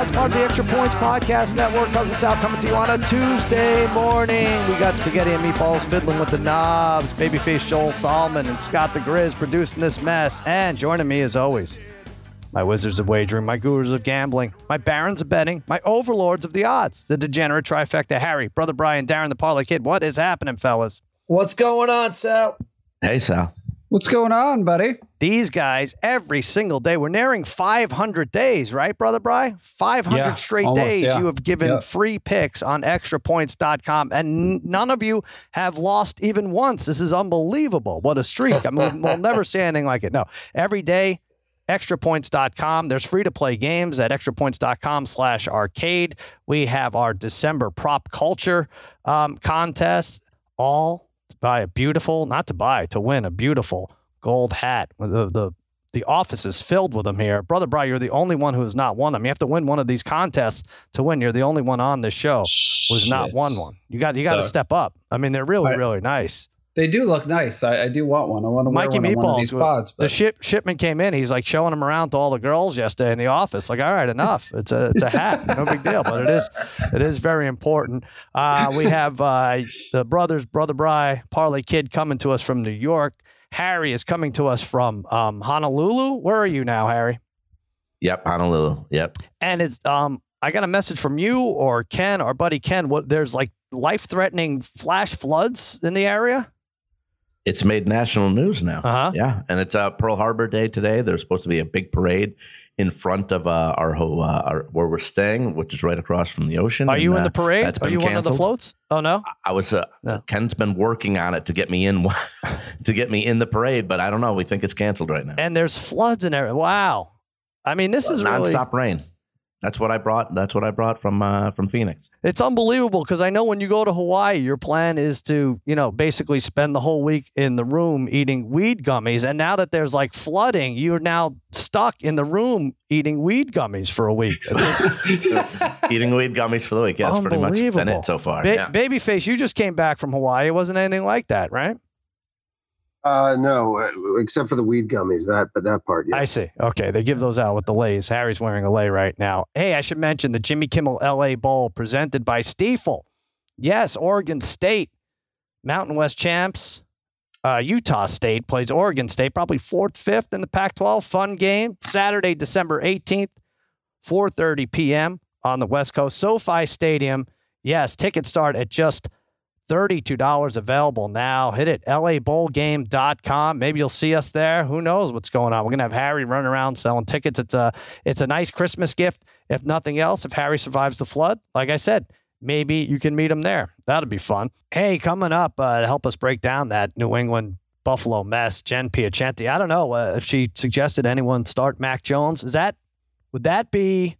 Odds, part of the Extra Points Podcast Network. Cousin Sal coming to you on a Tuesday morning. We got spaghetti and meatballs fiddling with the knobs. Babyface Joel Solomon and Scott the Grizz producing this mess. And joining me as always, my wizards of wagering, my gurus of gambling, my barons of betting, my overlords of the odds, the degenerate trifecta, Harry, Brother Brian, Darren the Parlay Kid. What is happening, fellas? What's going on, Sal? Hey, Sal. What's going on, buddy? These guys, every single day, we're nearing 500 days, right, Brother Bry? 500 Yeah, straight almost, days yeah. you have given Yeah. free picks on extrapoints.com, and n- none of you have lost even once. This is unbelievable. What a streak. I mean, we'll never see anything like it. No, every day, extrapoints.com. There's free to play games at extrapoints.com slash arcade. We have our December prop culture um, contest, all to buy a beautiful, not to buy, to win a beautiful gold hat. The, the, the office is filled with them here. Brother Bry, you're the only one who has not won them. You have to win one of these contests to win. You're the only one on this show who's not won one. You got you got to step up. I mean, they're really Right. really nice. They do look nice. I, I do want one. I want to wear Mikey one on one of Meatballs, these pods. the But ship shipment came in. He's like showing them around to all the girls yesterday in the office. Like, all right, enough. It's a it's a hat, no big deal. But it is it is very important. Uh, we have uh, the brothers, brother Bry, Parlay Kid coming to us from New York. Harry is coming to us from um, Honolulu. Where are you now, Harry? Yep, Honolulu. Yep. And it's um, I got a message from you or Ken, our buddy Ken. What there's like life threatening flash floods in the area. It's made national news now. Uh-huh. Yeah, and it's uh, Pearl Harbor Day today. There's supposed to be a big parade in front of uh, our, uh, our where we're staying, which is right across from the ocean. Are you and, in the uh, parade? that's Are been you one of the floats? Oh no. I was. Uh, No. Ken's been working on it to get me in, to get me in the parade, but I don't know. We think it's canceled right now. and there's floods in there. Wow. I mean, this is really nonstop rain. That's what I brought. That's what I brought from uh, from Phoenix. it's unbelievable because I know when you go to Hawaii, your plan is to, you know, basically spend the whole week in the room eating weed gummies. And now that there's like flooding, you're now stuck in the room eating weed gummies for a week. Eating weed gummies for the week. Yeah, that's pretty much been it so far. Ba- yeah. Babyface, you just came back from Hawaii. It wasn't anything like that, right? Uh, no, uh, except for the weed gummies. That, but that part, yeah. I see. Okay, they give those out with the leis. Harry's wearing a lei right now. Hey, I should mention the Jimmy Kimmel LA Bowl presented by Stifel. Yes, Oregon State, Mountain West champs. Uh, Utah State plays Oregon State, probably fourth, fifth in the Pac-12. Fun game. Saturday, December 18th, 4:30 p.m. on the West Coast, SoFi Stadium. Yes, tickets start at just $32 available now. Hit it, labowlgame.com. Maybe you'll see us there. Who knows what's going on? We're going to have Harry running around selling tickets. It's a it's a nice Christmas gift. If nothing else, if Harry survives the flood, like I said, maybe you can meet him there. That'd be fun. Hey, coming up uh, to help us break down that New England Buffalo mess, Jen Piacenti. I don't know uh, if she suggested anyone start Mac Jones. Is that would that be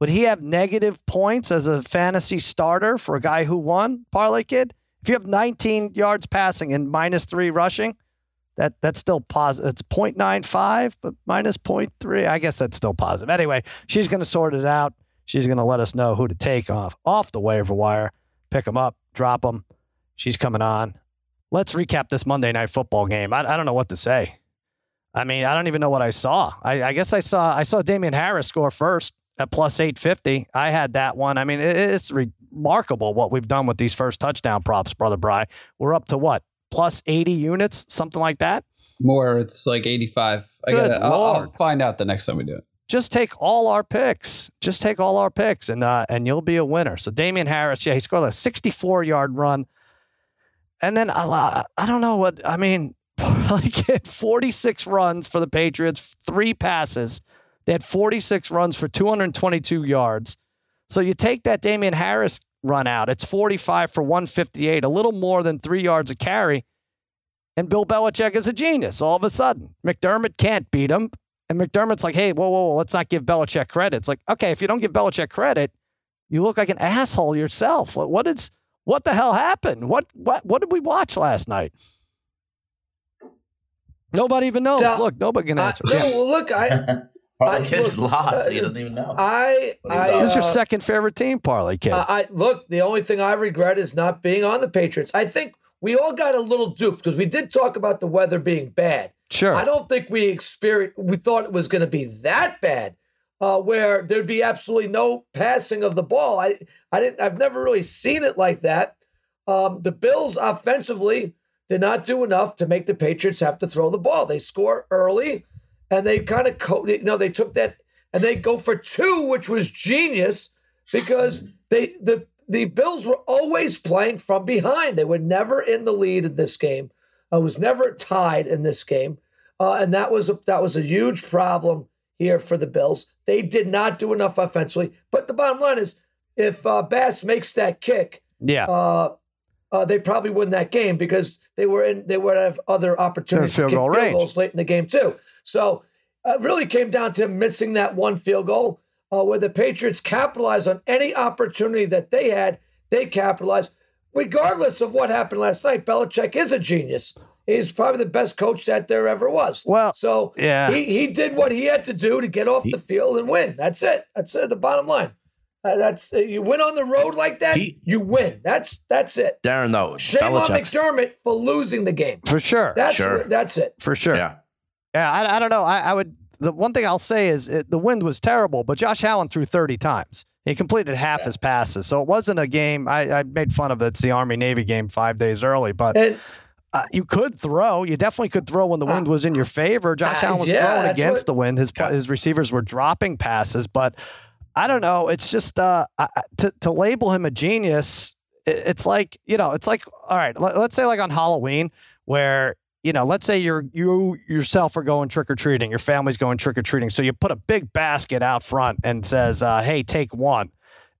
would he have negative points as a fantasy starter for a guy who won parlay kid? If you have 19 yards passing and minus three rushing, that that's still positive. It's 0.95, but minus 0.3. I guess that's still positive. Anyway, she's going to sort it out. She's going to let us know who to take off off the waiver wire, pick them up, drop them. She's coming on. Let's recap this Monday night football game. I, I don't know what to say. I mean, I don't even know what I saw. I, I guess I saw I saw Damien Harris score first at plus 850. I had that one. I mean, it's remarkable what we've done with these first touchdown props, brother Bry. We're up to what? Plus 80 units, something like that. more, it's like 85. I Good gotta, I'll, I'll find out the next time we do it. Just take all our picks. Just take all our picks and uh, and you'll be a winner. So Damien Harris, yeah, he scored a 64 yard run. And then I, I don't know what I mean. Like 46 runs for the Patriots, three passes. They had 46 runs for 222 yards. So you take that Damien Harris run out, it's 45 for 158, a little more than three yards a carry. And Bill Belichick is a genius all of a sudden. McDermott can't beat him. And McDermott's like, hey, whoa, whoa, whoa, let's not give Belichick credit. It's like, okay, if you don't give Belichick credit, you look like an asshole yourself. What, what is what the hell happened? What what what did we watch last night? Nobody even knows. So, look, nobody can uh, answer. no, Yeah. well, look, I, Probably I- kids look, lost. uh, he doesn't even know. I, I, up? This is your uh, second favorite team, parlay kid. I, I look. The only thing I regret is not being on the Patriots. I think we all got a little duped because we did talk about the weather being bad. sure. I don't think we experienced. We thought it was going to be that bad. uh, where there'd be absolutely no passing of the ball. I, I didn't, I've never really seen it like that. Um, the Bills offensively did not do enough to make the Patriots have to throw the ball. They score early, and they kind of, co- you know, they took that and they go for two, which was genius because they the the Bills were always playing from behind. They were never in the lead in this game. I was never tied in this game, uh, and that was a, that was a huge problem here for the Bills. They did not do enough offensively. But the bottom line is, if uh, Bass makes that kick, Yeah. uh, uh, they probably win that game because they were in they would have other opportunities to kick field range. goals late in the game too. So uh, it really came down to missing that one field goal uh, where the Patriots capitalized on any opportunity that they had. They capitalized, regardless of what happened last night. Belichick is a genius. He's probably the best coach that there ever was. Well, so yeah. he, he did what he had to do to get off the field and win. That's it. That's it. The bottom line. Uh, that's uh, you win on the road like that. He- you win. That's that's it. Darren, though, Shame on McDermott for losing the game. for sure. That's Sure. that's it. for sure. Yeah. Yeah, I, I don't know. I, I would. The one thing I'll say is it, the wind was terrible, but Josh Allen threw 30 times. He completed half his passes, so it wasn't a game. I, I made fun of it. It's the Army Navy game five days early, but And uh, you could throw. You definitely could throw when the wind was in your favor. Josh Uh, Allen was yeah, throwing against what- the wind. His his receivers were dropping passes, but I don't know. It's just uh, to to label him a genius. It's like you know. It's like all right. Let, let's say like on Halloween where you know. Let's say you're you yourself are going trick or treating. Your family's going trick or treating. So you put a big basket out front and says, uh, "Hey, take one."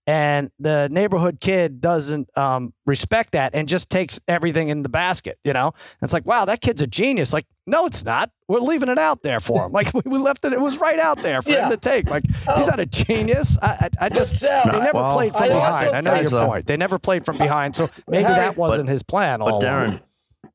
and the neighborhood kid doesn't um, respect that and just takes everything in the basket, you know? And it's like, wow, that kid's a genius. Like, no, it's not. We're leaving it out there for him. Like, we left it, it was right out there for Yeah. him to take. Like, he's Oh. not a genius. I, I, I just, Sal, they never Well, played from I behind. I know your So- point. They never played from behind. So maybe that wasn't his plan all But along.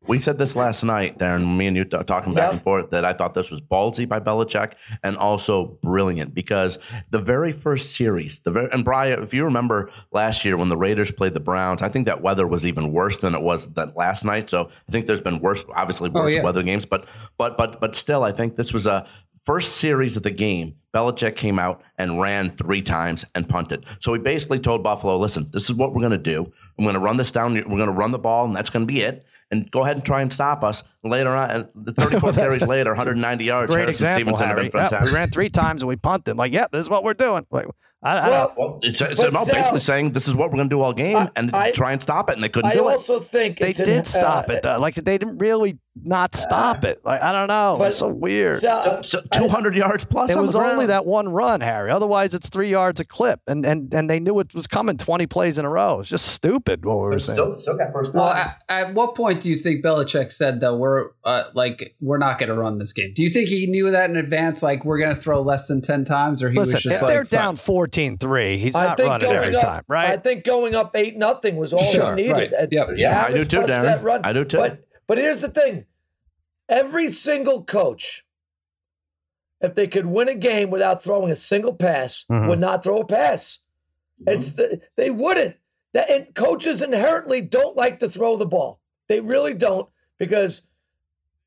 We said this last night, Darren, me and you t- talking back Yeah. and forth, that I thought this was ballsy by Belichick and also brilliant because the very first series, the very, and Brian, if you remember last year when the Raiders played the Browns, I think that weather was even worse than it was that last night. So I think there's been worse, obviously Oh, worse yeah. weather games, but but but but still, I think this was a first series of the game. Belichick came out and ran three times and punted. So he basically told Buffalo, "Listen, this is what we're going to do. I'm going to run this down. We're going to run the ball, and that's going to be it." And go ahead and try and stop us. Later on, and the 34 carries later, 190 yards. Great Harrison example, Stevenson Harry. been Yeah, fantastic. we ran three times and we punted. Like, yep, this is what we're doing. Like, I, I Well, don't, Well, it's, it's But no, Sal- basically saying this is what we're going to do all game I- and I- try and stop it, and they couldn't I do it. I also think they it's an- did stop uh, it though. Like, they didn't really not stop it. Like, I don't know. But- It's so weird. Sal, So 200 yards plus. It on was the only that one run, Harry. Otherwise, it's three yards a clip, and and and they knew it was coming twenty plays in a row. It's just stupid what we were saying. Still, still got first Well, at, at what point do you think Belichick said though we're uh, like we're not going to run this game? Do you think he knew that in advance? Like we're going to throw less than ten times, or he Listen, was just if like, they're "Fuck." down 14-3, he's I not running every up, time, right? I think going up eight nothing was all Sure, he needed. right. Yep. Yeah, I do too, busted Darren. run. I do too. But but here's the thing: every single coach, if they could win a game without throwing a single pass, Mhm. would not throw a pass. Mm-hmm. It's the, they wouldn't. That and coaches inherently don't like to throw the ball. They really don't because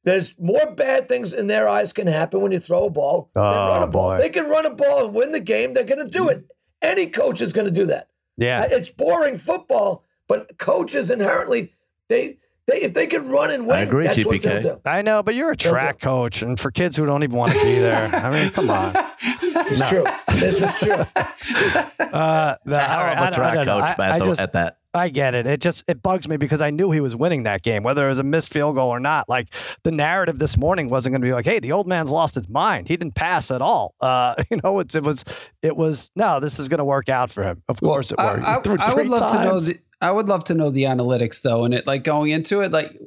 there's more bad things in their eyes can happen when you throw a ball than Oh, run a ball. boy. They can run a ball and win the game, they're going to do mm-hmm. it. Any coach is going to do that. yeah. Uh, it's boring football, but coaches inherently they they if they can run and win, I agree, that's what TPK. they'll do. I know, but you're a track coach, and for kids who don't even want to be there, I mean, come on. This is true. This is true. Uh, the, a hell I- of I a don't- track I coach I- I at, the- just- at that. I get it. It just it bugs me because I knew he was winning that game, whether it was a missed field goal or not. Like the narrative this morning wasn't going to be like, "Hey, the old man's lost his mind. He didn't pass at all." Uh, you know, it's, it was it was no. This is going to work out for him. Of course, it worked. I, I, I would three love to know the I would love to know the analytics though, and it like going into it, like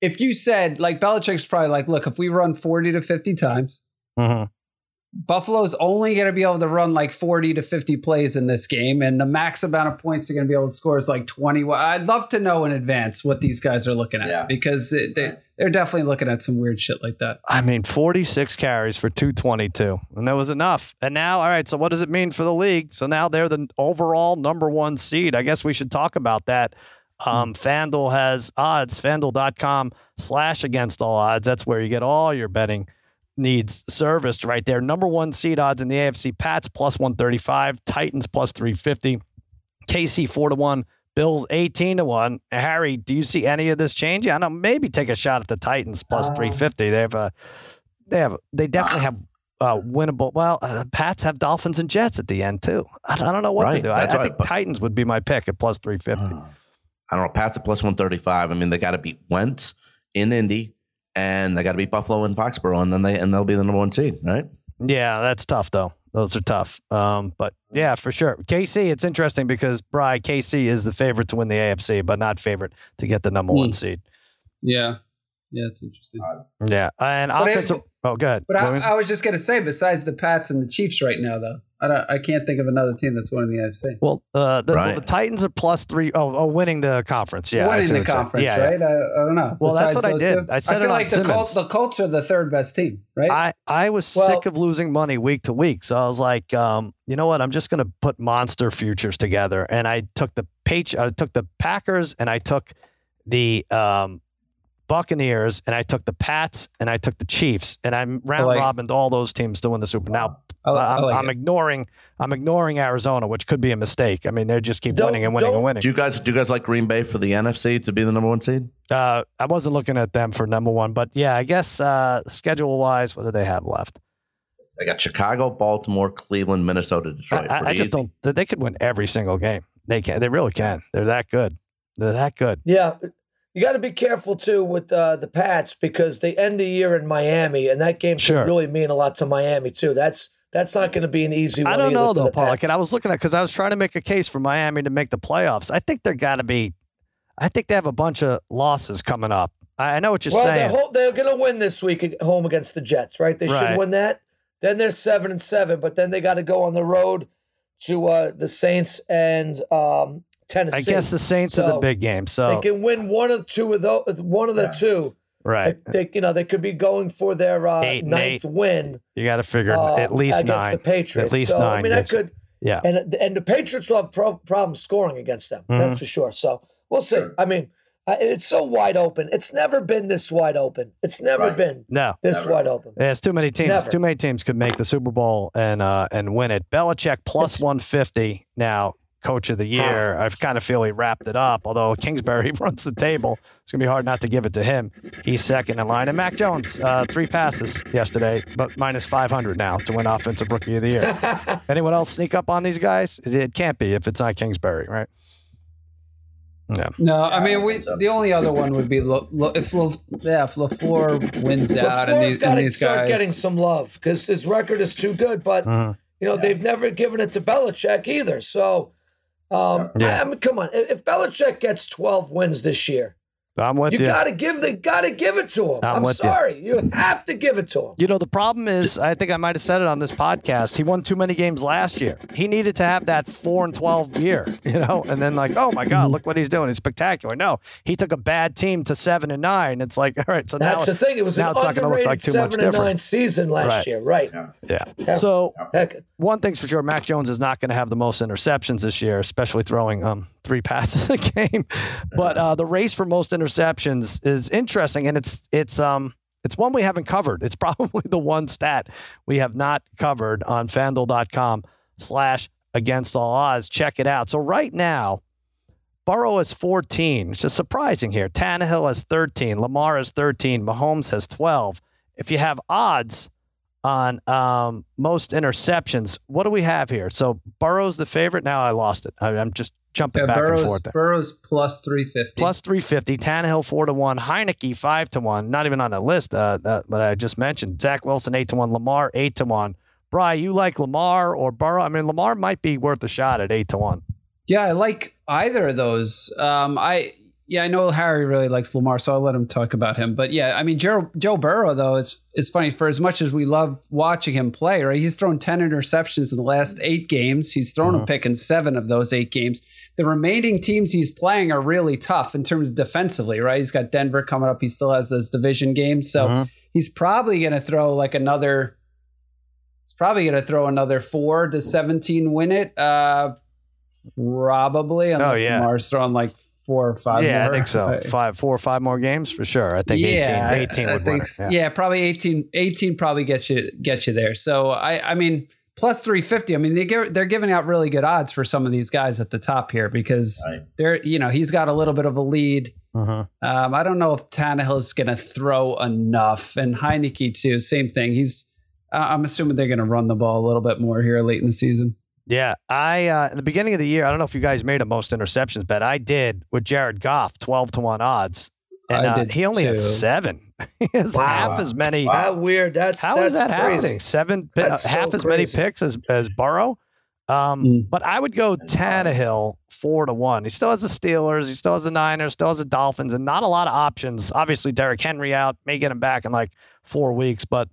if you said like Belichick's probably like, look, if we run forty to fifty times, Mhm. Buffalo's only going to be able to run like 40 to 50 plays in this game, and the max amount of points they're going to be able to score is like 20. I'd love to know in advance what these guys are looking at Yeah. because it, they, they're definitely looking at some weird shit like that. I mean, 46 carries for 222, and that was enough. And now, all right, so what does it mean for the league? So now they're the overall number one seed. I guess we should talk about that. Um, FanDuel has odds, fanduel.com slash against all odds. That's where you get all your betting needs serviced right there. Number one seed odds in the AFC Pats plus 135, Titans plus 350, KC 4 to 1, Bills 18 to 1. Harry, do you see any of this change? I don't know, maybe take a shot at the Titans plus Um, 350. They have a they have they definitely have uh, winnable. Well, uh, Pats have Dolphins and Jets at the end too. I don't, I don't know what to do. I, I think but- Titans would be my pick at plus 350. I don't know. Pats at plus 135. I mean, they got to beat Wentz in Indy and they got to beat Buffalo and Foxborough and then they and they'll be the number one seed, right? Yeah, that's tough though. Those are tough. Um, but yeah, for sure. KC, it's interesting because Bry KC is the favorite to win the AFC, but not favorite to get the number one Hmm. seed. Yeah. Yeah, it's interesting. Yeah, and But it- offensive. oh, good. But I, I was just gonna say, besides the Pats and the Chiefs right now, though, I don't, I can't think of another team that's winning the AFC. well, uh, the, well, Right. the Titans are plus three. Oh, oh, winning the conference. Yeah, I winning see the what you're saying. conference, yeah, yeah. right? I, I don't know. Well, that's what I did. two? I said feel it on like the Colts, the Colts are the third best team, right? I, I was Well- sick of losing money week to week. So I was like, um, you know what? I'm just going to put monster futures together. And I took the page, I took the Packers and I took the um, Buccaneers and I took the Pats and I took the Chiefs. And I'm round like- robin all those teams to win the Super. Now, I, li- I I'm, like I'm ignoring I'm ignoring Arizona, which could be a mistake. I mean, they just keep Don't- winning and winning and winning. Do you guys do you guys like Green Bay for the NFC to be the number one seed? Uh, I wasn't looking at them for number one, but yeah, I guess uh, schedule wise, what do they have left? They got Chicago, Baltimore, Cleveland, Minnesota, Detroit. I, I just easy. don't. They they could win every single game. They can. They really can. They're that good. They're that good. Yeah, you got to be careful too with uh, the Pats because they end the year in Miami, and that game Sure. really mean a lot to Miami too. That's that's not going to be an easy. one I don't know though, Paul. And I was looking at because I was trying to make a case for Miami to make the playoffs. I think they're got to be. I think they have a bunch of losses coming up. I I know what you're well, they're, saying. ho- they're going to win this week at home against the Jets, right? They Right. should win that. Then they're seven and seven, but then they got to go on the road to uh, the Saints and um, Tennessee. I guess the Saints are the big game. So they can win one of two of those. One of the two. right, They, you know, they could be going for their uh, Eight and ninth win. you got to figure uh, at least against nine. the Patriots. At least so, nine. I mean, that could, yeah. and and the Patriots will have pro- problems scoring against them. Mhm. That's for sure. So we'll see. I mean, uh, it's so wide open. It's never been this wide open. It's never Right. been No. this wide open. Yeah, it's too many teams. Never. Too many teams could make the Super Bowl and uh, and win it. Belichick plus 150 now, coach of the year. I kind of feel he wrapped it up. Although Kingsbury runs the table, it's gonna be hard not to give it to him. He's second in line. And Mac Jones, uh, three passes yesterday, but minus 500 now to win Offensive Rookie of the Year. Anyone else sneak up on these guys? It can't be if it's not Kingsbury, right? Yeah. No, I mean, we the only other one would be Lo, Lo, if La, yeah, if Lafleur wins out and these, and to these start guys. getting some love because his record is too good. But Mhm. you know, they've never given it to Belichick either. So. Um, Yeah. I, I mean, come on. If Belichick gets 12 wins this year, I'm with you you. got to give the got to give it to him. I'm I'm, with you. sorry, you. have to give it to him. You know, the problem is, I think I might have said it on this podcast. He won too many games last year. He needed to have that four and twelve year, you know, and then like, oh my God, look what he's doing. He's spectacular. No, he took a bad team to seven and nine. It's like, all right, so That's now, the thing. It was now an it's not gonna look underrated like too much seven and nine difference. season last Right. year, right? yeah. Yeah. So Heck, one thing's for sure, Mac Jones is not going to have the most interceptions this year, especially throwing um, three passes a game. But uh, the race for most interceptions is interesting, and it's it's um it's one we haven't covered. It's probably the one stat we have not covered on FanDuel.com slash Against All Odds. Check it out. So right now, Burrow is 14, which is surprising here. Tannehill has 13. Lamar is 13. Mahomes has 12. If you have odds on um, most interceptions. What do we have here? So Burrow's the favorite. Now I lost it. I, I'm just jumping Yeah, back Burrows, and forth. There. Burrows plus three fifty. Plus 350. Tannehill 4 to 1. Heineke 5 to 1. Not even on the list, uh, uh, but I just mentioned. Zach Wilson 8 to 1. Lamar 8 to 1. Bry, you like Lamar or Burrow? I mean, Lamar might be worth a shot at 8 to 1. Yeah, I like either of those. Um, I yeah, I know Harry really likes Lamar, so I'll let him talk about him. But yeah, I mean Joe Joe Burrow though, it's it's funny for as much as we love watching him play, right? He's thrown ten interceptions in the last eight games. He's thrown a pick in seven of those eight games. The remaining teams he's playing are really tough in terms of defensively, right? He's got Denver coming up. He still has those division games, so Mhm. he's probably going to throw like another. He's probably going to throw another four to seventeen win it. Uh, probably unless Oh, yeah. Lamar's throwing like four or five. yeah, more. I think so. I- Five, four or five more games for sure. I think yeah, 18, 18 I would win think it. Yeah. yeah. probably 18, 18 probably gets you get you there. So I I mean plus 350. I mean they give, they're giving out really good odds for some of these guys at the top here because Right. they're you know he's got a little bit of a lead. Mhm. Um, I don't know if Tannehill is going to throw enough, and Heineke too. Same thing. He's uh, I'm assuming they're going to run the ball a little bit more here late in the season. Yeah, I uh, in the beginning of the year, I don't know if you guys made a most interceptions bet. I did with Jared Goff, twelve to one odds, and uh, he only has seven. he has Wow. half as many. Wow, weird. That's How that's is that crazy. happening? Seven, pi- That's half so as many picks as as Burrow. Um, Mm. But I would go Tannehill four to one. He still has the Steelers. He still has the Niners. Still has the Dolphins, and not a lot of options. Obviously, Derrick Henry out may get him back in like four weeks, but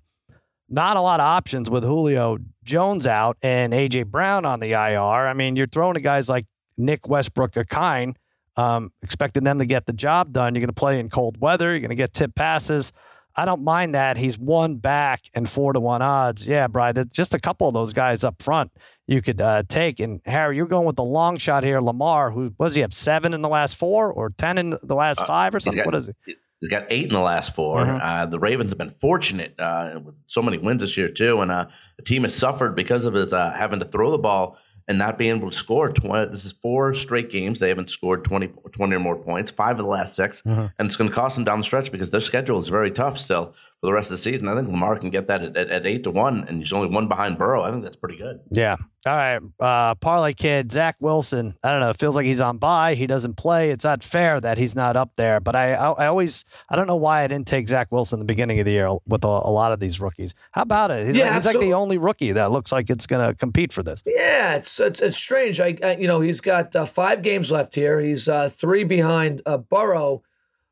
not a lot of options with Julio Jones out and AJ Brown on the IR. I mean, you're throwing to guys like Nick Westbrook-Ikhine, um, expecting them to get the job done. You're going to play in cold weather. You're going to get tip passes. I don't mind that. He's one back and four to one odds. Yeah, Brian, just a couple of those guys up front you could uh, take. And Harry, you're going with the long shot here, Lamar. Who was he have seven in the last four or ten in the last Uh, five or something? got- what is he? He's got eight in the last 4 Mhm. Uh, the Ravens have been fortunate uh, with so many wins this year too, and uh, the team has suffered because of his uh, having to throw the ball and not being able to score. 20, this is four straight games they haven't scored 20, 20 or more points, five of the last 6 Mhm. and it's going to cost them down the stretch because their schedule is very tough still for the rest of the season. I think Lamar can get that at, at, at eight to one, and he's only one behind Burrow. I think that's pretty good. Yeah. All right. Uh, Parlay Kid, Zach Wilson. I don't know. It feels like he's on bye. He doesn't play. It's not fair that he's not up there. But I, I, I always, I don't know why I didn't take Zach Wilson in the beginning of the year with a, a lot of these rookies. How about it? He's, Yeah, like, he's like the only rookie that looks like it's going to compete for this. Yeah, it's it's, it's strange. I, I you know he's got uh, five games left here. He's uh, three behind uh, Burrow.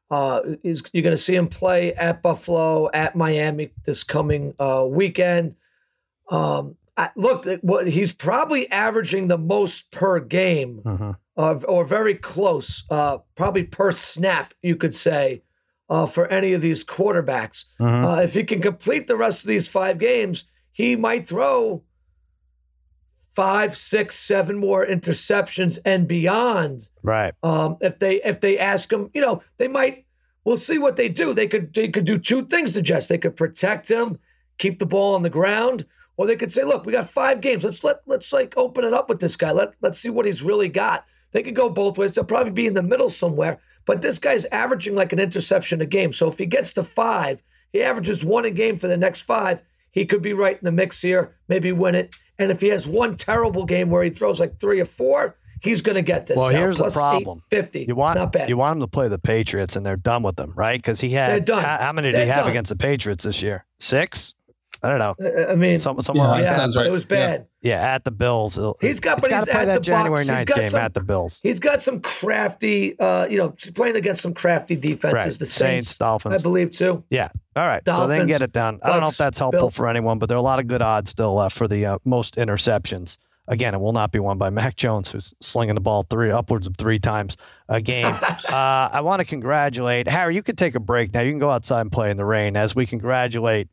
Uh, he's, you're going to see him play at Buffalo, at Miami this coming uh, weekend. Um, I, look, what he's probably averaging the most per game, Mm-hmm. uh, or very close, uh, probably per snap, you could say, uh, for any of these quarterbacks. Mhm. Uh, if he can complete the rest of these five games, he might throw five, six, seven more interceptions and beyond. Right. Um, if they if they ask him, you know, they might. We'll see what they do. They could they could do two things to Jess. They could protect him, keep the ball on the ground, or they could say, "Look, we got five games. Let's let let's like open it up with this guy. Let let's see what he's really got." They could go both ways. They'll probably be in the middle somewhere. But this guy's averaging like an interception a game. So if he gets to five, he averages one a game for the next five. He could be right in the mix here, maybe win it. And if he has one terrible game where he throws like three or four, he's going to get this. Well, out. here's the problem. Fifty. You want not bad. you want him to play the Patriots, and they're done with them, right? Because he They're had done. How, how many did They're he have done. against the Patriots this year? Six. I don't know. Uh, I mean, Some, somewhere Yeah, like yeah, that. right. it was bad. Yeah, at the Bills. He'll- He's got- but got to play that January Bucs. 9th game some- at the Bills. He's got some crafty, uh, you know, playing against some crafty defenses. Right. The Saints, Saints, Dolphins. I believe too. Yeah. All right. so they can get it done. I don't know if that's helpful Bills. for anyone, but there are a lot of good odds still left for the uh, most interceptions. Again, it will not be won by Mac Jones, who's slinging the ball three upwards of three times a game. uh, I want to congratulate Harry. You can take a break now. You can go outside and play in the rain as we congratulate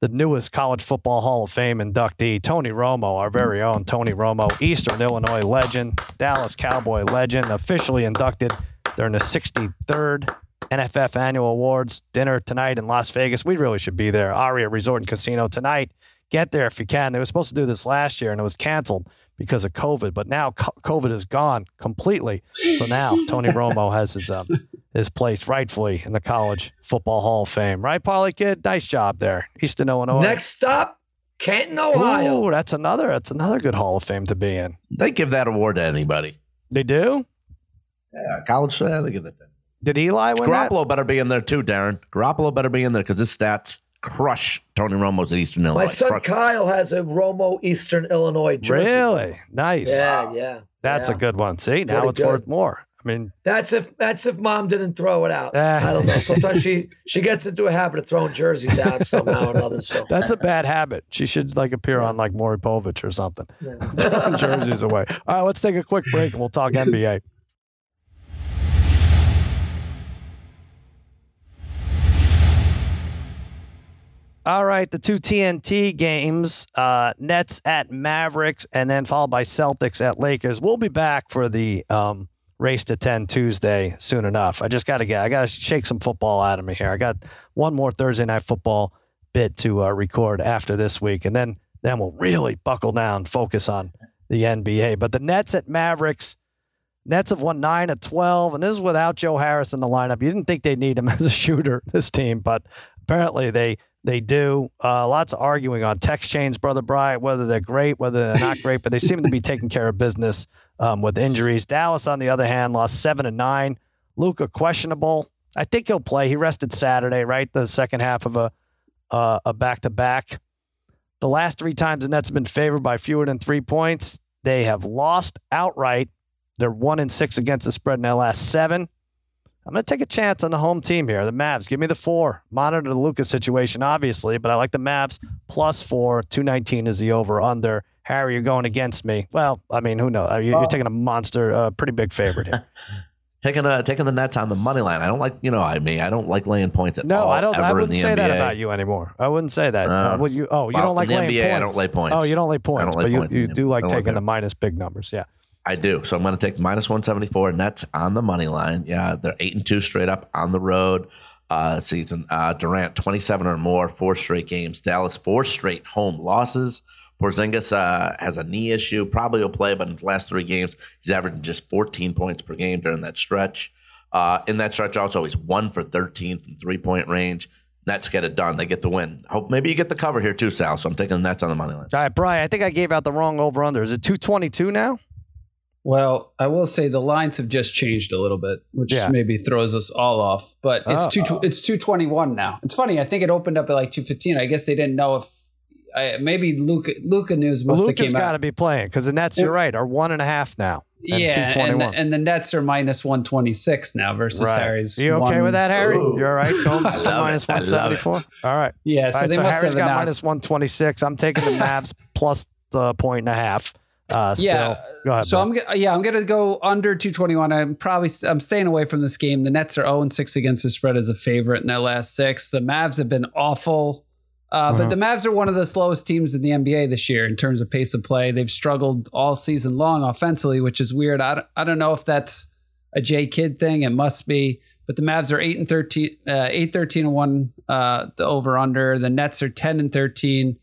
the newest College Football Hall of Fame inductee, Tony Romo, our very own Tony Romo, Eastern Illinois legend, Dallas Cowboy legend, officially inducted during the 63rd NFF Annual Awards dinner tonight in Las Vegas. We really should be there. Aria Resort and Casino tonight. Get there if you can. They were supposed to do this last year and it was canceled because of COVID, but now COVID is gone completely. So now Tony Romo has his um, his place rightfully in the College Football Hall of Fame. Right, Parlay Kid? Nice job there. Eastern Illinois. Next stop, Canton, Ohio. Ooh, that's another that's another good Hall of Fame to be in. They give that award to anybody. They do? Yeah, college. Uh, they give that. To Did Eli win that? Garoppolo better be in there too, Darren. Garoppolo better be in there because his stats crush Tony Romo's at Eastern Illinois. My son Crush. Kyle has a Romo Eastern Illinois jersey. Really? Nice. Yeah, yeah. That's yeah. a good one. See, now Pretty it's good. worth more. I mean, That's if that's if mom didn't throw it out. Ah. I don't know. Sometimes she she gets into a habit of throwing jerseys out somehow or another. So that's a bad habit. She should like appear on like Maury Povich or something. yeah. Jerseys away. All right, let's take a quick break and we'll talk NBA. All right, the two TNT games, uh, Nets at Mavericks, and then followed by Celtics at Lakers. We'll be back for the um, race to 10 Tuesday soon enough. I just got to get, I got to shake some football out of me here. I got one more Thursday night football bit to uh, record after this week, and then then we'll really buckle down, focus on the NBA. But the Nets at Mavericks, Nets have won nine of 12, and this is without Joe Harris in the lineup. You didn't think they'd need him as a shooter, this team, but apparently they they do. Uh, lots of arguing on text chains, Brother Bryant, whether they're great, whether they're not great, but they seem to be taking care of business um, with injuries. Dallas, on the other hand, lost seven and nine. Luka questionable. I think he'll play. He rested Saturday, right? The second half of a uh, a back to back. The last three times the Nets have been favored by fewer than three points, they have lost outright. They're one and six against the spread in their last seven. I'm going to take a chance on the home team here, the Mavs. Give me the four. Monitor the Luka's situation, obviously, but I like the Mavs plus four. 219 is the over under. Harry, you're going against me. Well, I mean, who knows? You're, you're taking a monster, uh, pretty big favorite here. taking a taking the Nets on the money line. I don't like you know I mean I don't like laying points at no, all. I don't. I wouldn't say NBA. that about you anymore. I wouldn't say that. Uh, Uh, would you? Oh, you well, don't like in the laying NBA, I points. don't lay points. Oh, you don't lay points, lay but you, points you the- do I don't like taking the minus big numbers. Yeah. I do. So I'm going to take minus 174 Nets on the money line. Yeah, they're eight and two straight up on the road uh, season. Uh, Durant 27 or more, four straight games. Dallas four straight home losses. Porzingis uh, has a knee issue. Probably will play, but in his last three games, he's averaging just 14 points per game during that stretch. Uh, in that stretch, also he's one for 13 from three point range. Nets get it done. They get the win. Hope maybe you get the cover here too, Sal. So I'm taking the Nets on the money line. All right, Brian. I think I gave out the wrong over under. Is it 222 now? Well, I will say the lines have just changed a little bit, which Yeah. maybe throws us all off. But it's Oh. two it's two twenty one now. It's funny. I think it opened up at like two fifteen. I guess they didn't know if I, maybe Luka Luka news Well, must have came got to be playing because the Nets. You're right. Are one and a half now. And yeah, and, 221. the- and the Nets are minus one twenty six now versus right. Harry's. you okay one- with that, Harry? Ooh. You're all right. Going I for love minus love it. 174. All right. Yeah, All so right, they so must Harry's have got minus 126. I'm taking the Mavs plus the point and a half. Uh, still. Yeah. Go ahead. So. I'm yeah I'm gonna go under 221. I'm probably I'm staying away from this game. The Nets are 0 6 against the spread as a favorite in their last six. The Mavs have been awful, uh, but the Mavs are one of the slowest teams in the NBA this year in terms of pace of play. They've struggled all season long offensively, which is weird. I don't, I don't know if that's a J Kidd thing. It must be. But the Mavs are eight and 13, uh, 8, 13 and one. Uh, the over under. The Nets are 10 and 13.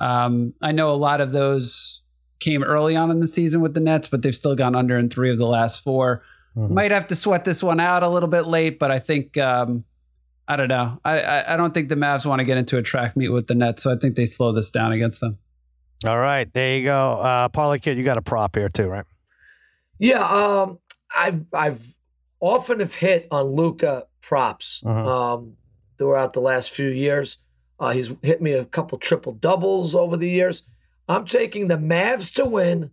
Um, I know a lot of those came early on in the season with the Nets, but they've still gone under in three of the last 4 Mhm. Might have to sweat this one out a little bit late, but I think um, I don't know. I, I I don't think the Mavs want to get into a track meet with the Nets, so I think they slow this down against them. All right. There you go. Uh, Parlay Kid, you got a prop here too, right? Yeah, um, I've I've often have hit on Luka props Mhm. um, throughout the last few years. Uh, he's hit me a couple triple doubles over the years. I'm taking the Mavs to win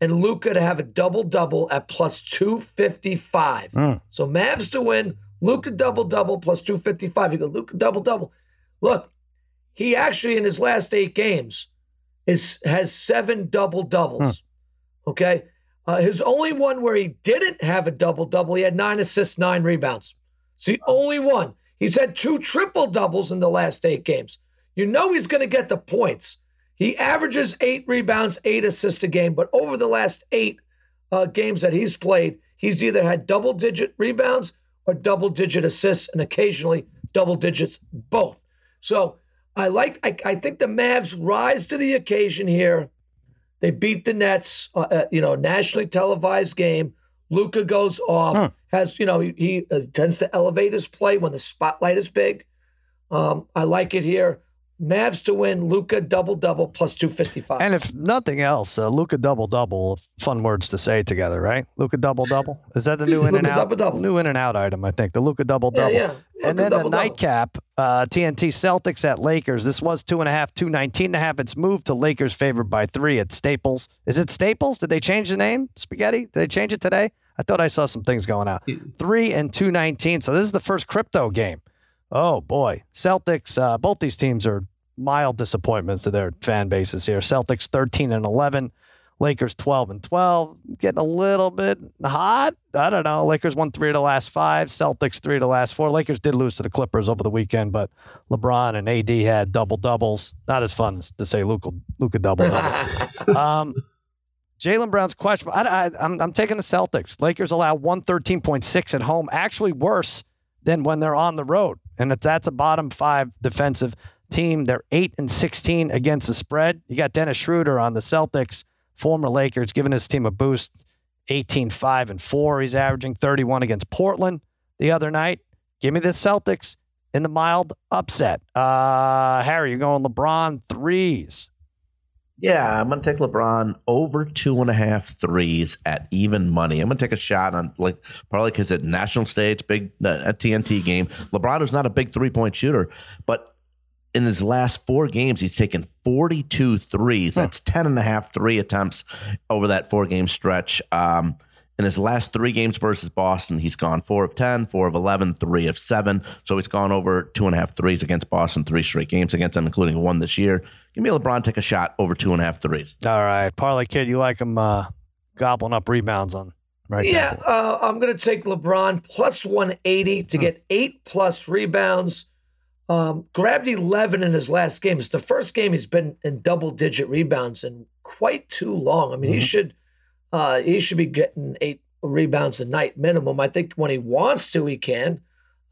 and Luka to have a double double at plus two fifty five. Mm. So Mavs to win, Luka double double plus two fifty five. You go Luka double double. Look, he actually in his last eight games is has seven double doubles. Okay. Uh, his only one where he didn't have a double double, he had nine assists, nine rebounds. It's the only one. He's had two triple doubles in the last eight games. You know he's going to get the points. He averages eight rebounds, eight assists a game, but over the last eight uh, games that he's played, he's either had double digit rebounds or double digit assists, and occasionally double digits both. So I like. I, I think the Mavs rise to the occasion here. They beat the Nets, uh, uh, you know, nationally televised game. Luka goes off, Huh. has you know he, he uh, tends to elevate his play when the spotlight is big. Um, I like it here. Mavs to win. Luka double double plus two fifty five. And if nothing else, uh, Luka double double, fun words to say together, right? Luka double double. Is that the new in and out? double-double. New in and out item, I think. The Luka double double. yeah. And then the double-double. nightcap, uh, TNT Celtics at Lakers. This was two and a half, two nineteen and a half. It's moved to Lakers favored by three at Staples. Is it Staples? Did they change the name? Spaghetti? Did they change it today? I thought I saw some things going out. Three and two nineteen. So this is the first crypto game. Oh boy, Celtics. Uh, both these teams are mild disappointments to their fan bases here. Celtics thirteen and eleven. Lakers 12 and 12, getting a little bit hot. I don't know. Lakers won three of the last five, Celtics three of the last four. Lakers did lose to the Clippers over the weekend, but LeBron and AD had double doubles. Not as fun as to say Luka, Luka double double. um, Jaylen Brown's question. I, I, I'm, I'm taking the Celtics. Lakers allow 113.6 at home, actually worse than when they're on the road. And if that's a bottom five defensive team. They're 8 and 16 against the spread. You got Dennis Schroeder on the Celtics, former Lakers, giving his team a boost 18 5 and 4. He's averaging 31 against Portland the other night. Give me the Celtics in the mild upset. Uh, Harry, you're going LeBron threes. Yeah, I'm going to take LeBron over two and a half threes at even money. I'm going to take a shot on like probably because at national stage, big uh, a TNT game. LeBron is not a big three point shooter, but in his last four games, he's taken 42 threes. That's 10 and a half three attempts over that four game stretch. Um, in his last three games versus Boston, he's gone four of 10, four of 11, three of seven. So he's gone over two and a half threes against Boston, three straight games against them, including one this year. Give me LeBron take a shot over two and a half threes. All right. Parlay Kid, you like him uh, gobbling up rebounds on right Yeah, uh, I'm going to take LeBron plus 180 to hmm. get eight plus rebounds. Um, grabbed 11 in his last game. It's the first game he's been in double digit rebounds in quite too long. I mean, mm-hmm. he should uh, he should be getting eight rebounds a night minimum. I think when he wants to, he can.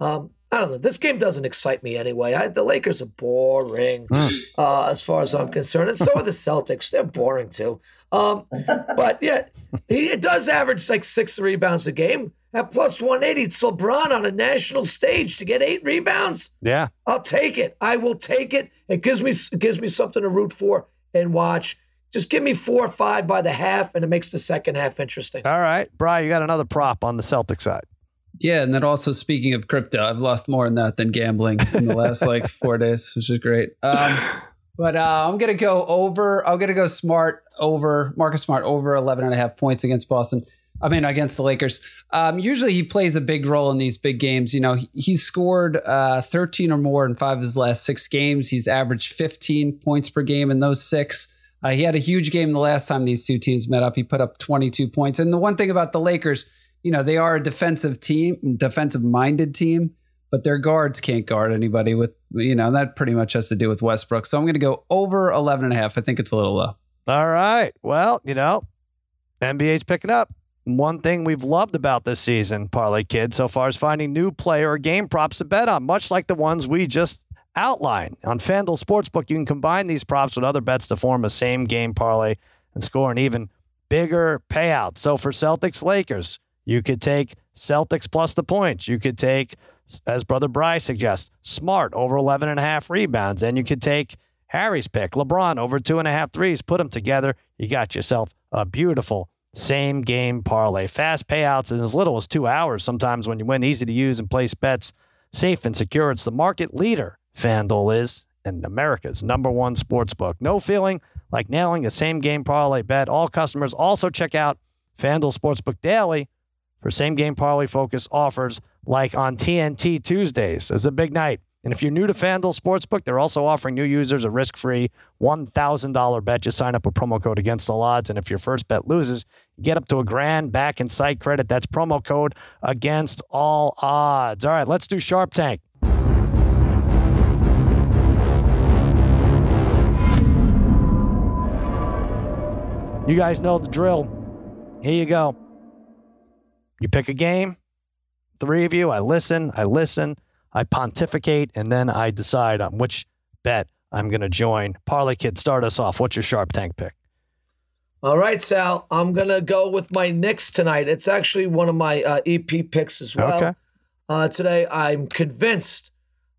Um, I don't know. This game doesn't excite me anyway. I, the Lakers are boring mm. uh, as far as I'm concerned, and so are the Celtics. They're boring too. Um, but yeah, he does average like six rebounds a game at plus 180. It's LeBron on a national stage to get eight rebounds. Yeah, I'll take it. I will take it. It gives me it gives me something to root for and watch. Just give me four or five by the half, and it makes the second half interesting. All right, Brian, you got another prop on the Celtic side. Yeah, and then also speaking of crypto, I've lost more in that than gambling in the last like four days, which is great. Um, but uh, I'm gonna go over. I'm gonna go smart over Marcus Smart over 11 and a half points against Boston. I mean, against the Lakers. Um, usually he plays a big role in these big games. You know, he, he's scored uh, 13 or more in five of his last six games. He's averaged 15 points per game in those six. Uh, he had a huge game the last time these two teams met up. He put up 22 points. And the one thing about the Lakers, you know, they are a defensive team, defensive minded team, but their guards can't guard anybody with, you know, that pretty much has to do with Westbrook. So I'm going to go over 11 and a half. I think it's a little low. All right. Well, you know, NBA's picking up. One thing we've loved about this season, Parlay Kid, so far is finding new player or game props to bet on, much like the ones we just outlined. On FanDuel Sportsbook, you can combine these props with other bets to form a same game parlay and score an even bigger payout. So for Celtics Lakers, you could take Celtics plus the points. You could take, as Brother Bry suggests, Smart over 11 and a half rebounds. And you could take Harry's pick, LeBron over two and a half threes. Put them together. You got yourself a beautiful same game parlay. Fast payouts in as little as two hours sometimes when you win, easy to use and place bets, safe and secure. It's the market leader, FanDuel is, and America's number one sports book. No feeling like nailing a same game parlay bet. All customers also check out FanDuel Sportsbook Daily for same game parlay focus offers like on TNT Tuesdays. It's a big night. And if you're new to FanDuel Sportsbook, they're also offering new users a risk-free $1,000 bet. Just sign up with promo code against all odds. And if your first bet loses, get up to a grand back in site credit. That's promo code against all odds. All right, let's do Sharp Tank. You guys know the drill. Here you go. You pick a game, three of you. I listen, I listen. I pontificate, and then I decide on which bet I'm going to join. Parlay Kid, start us off. What's your Sharp Tank pick? All right, Sal. I'm going to go with my Knicks tonight. It's actually one of my uh, EP picks as well. Okay. Uh, today, I'm convinced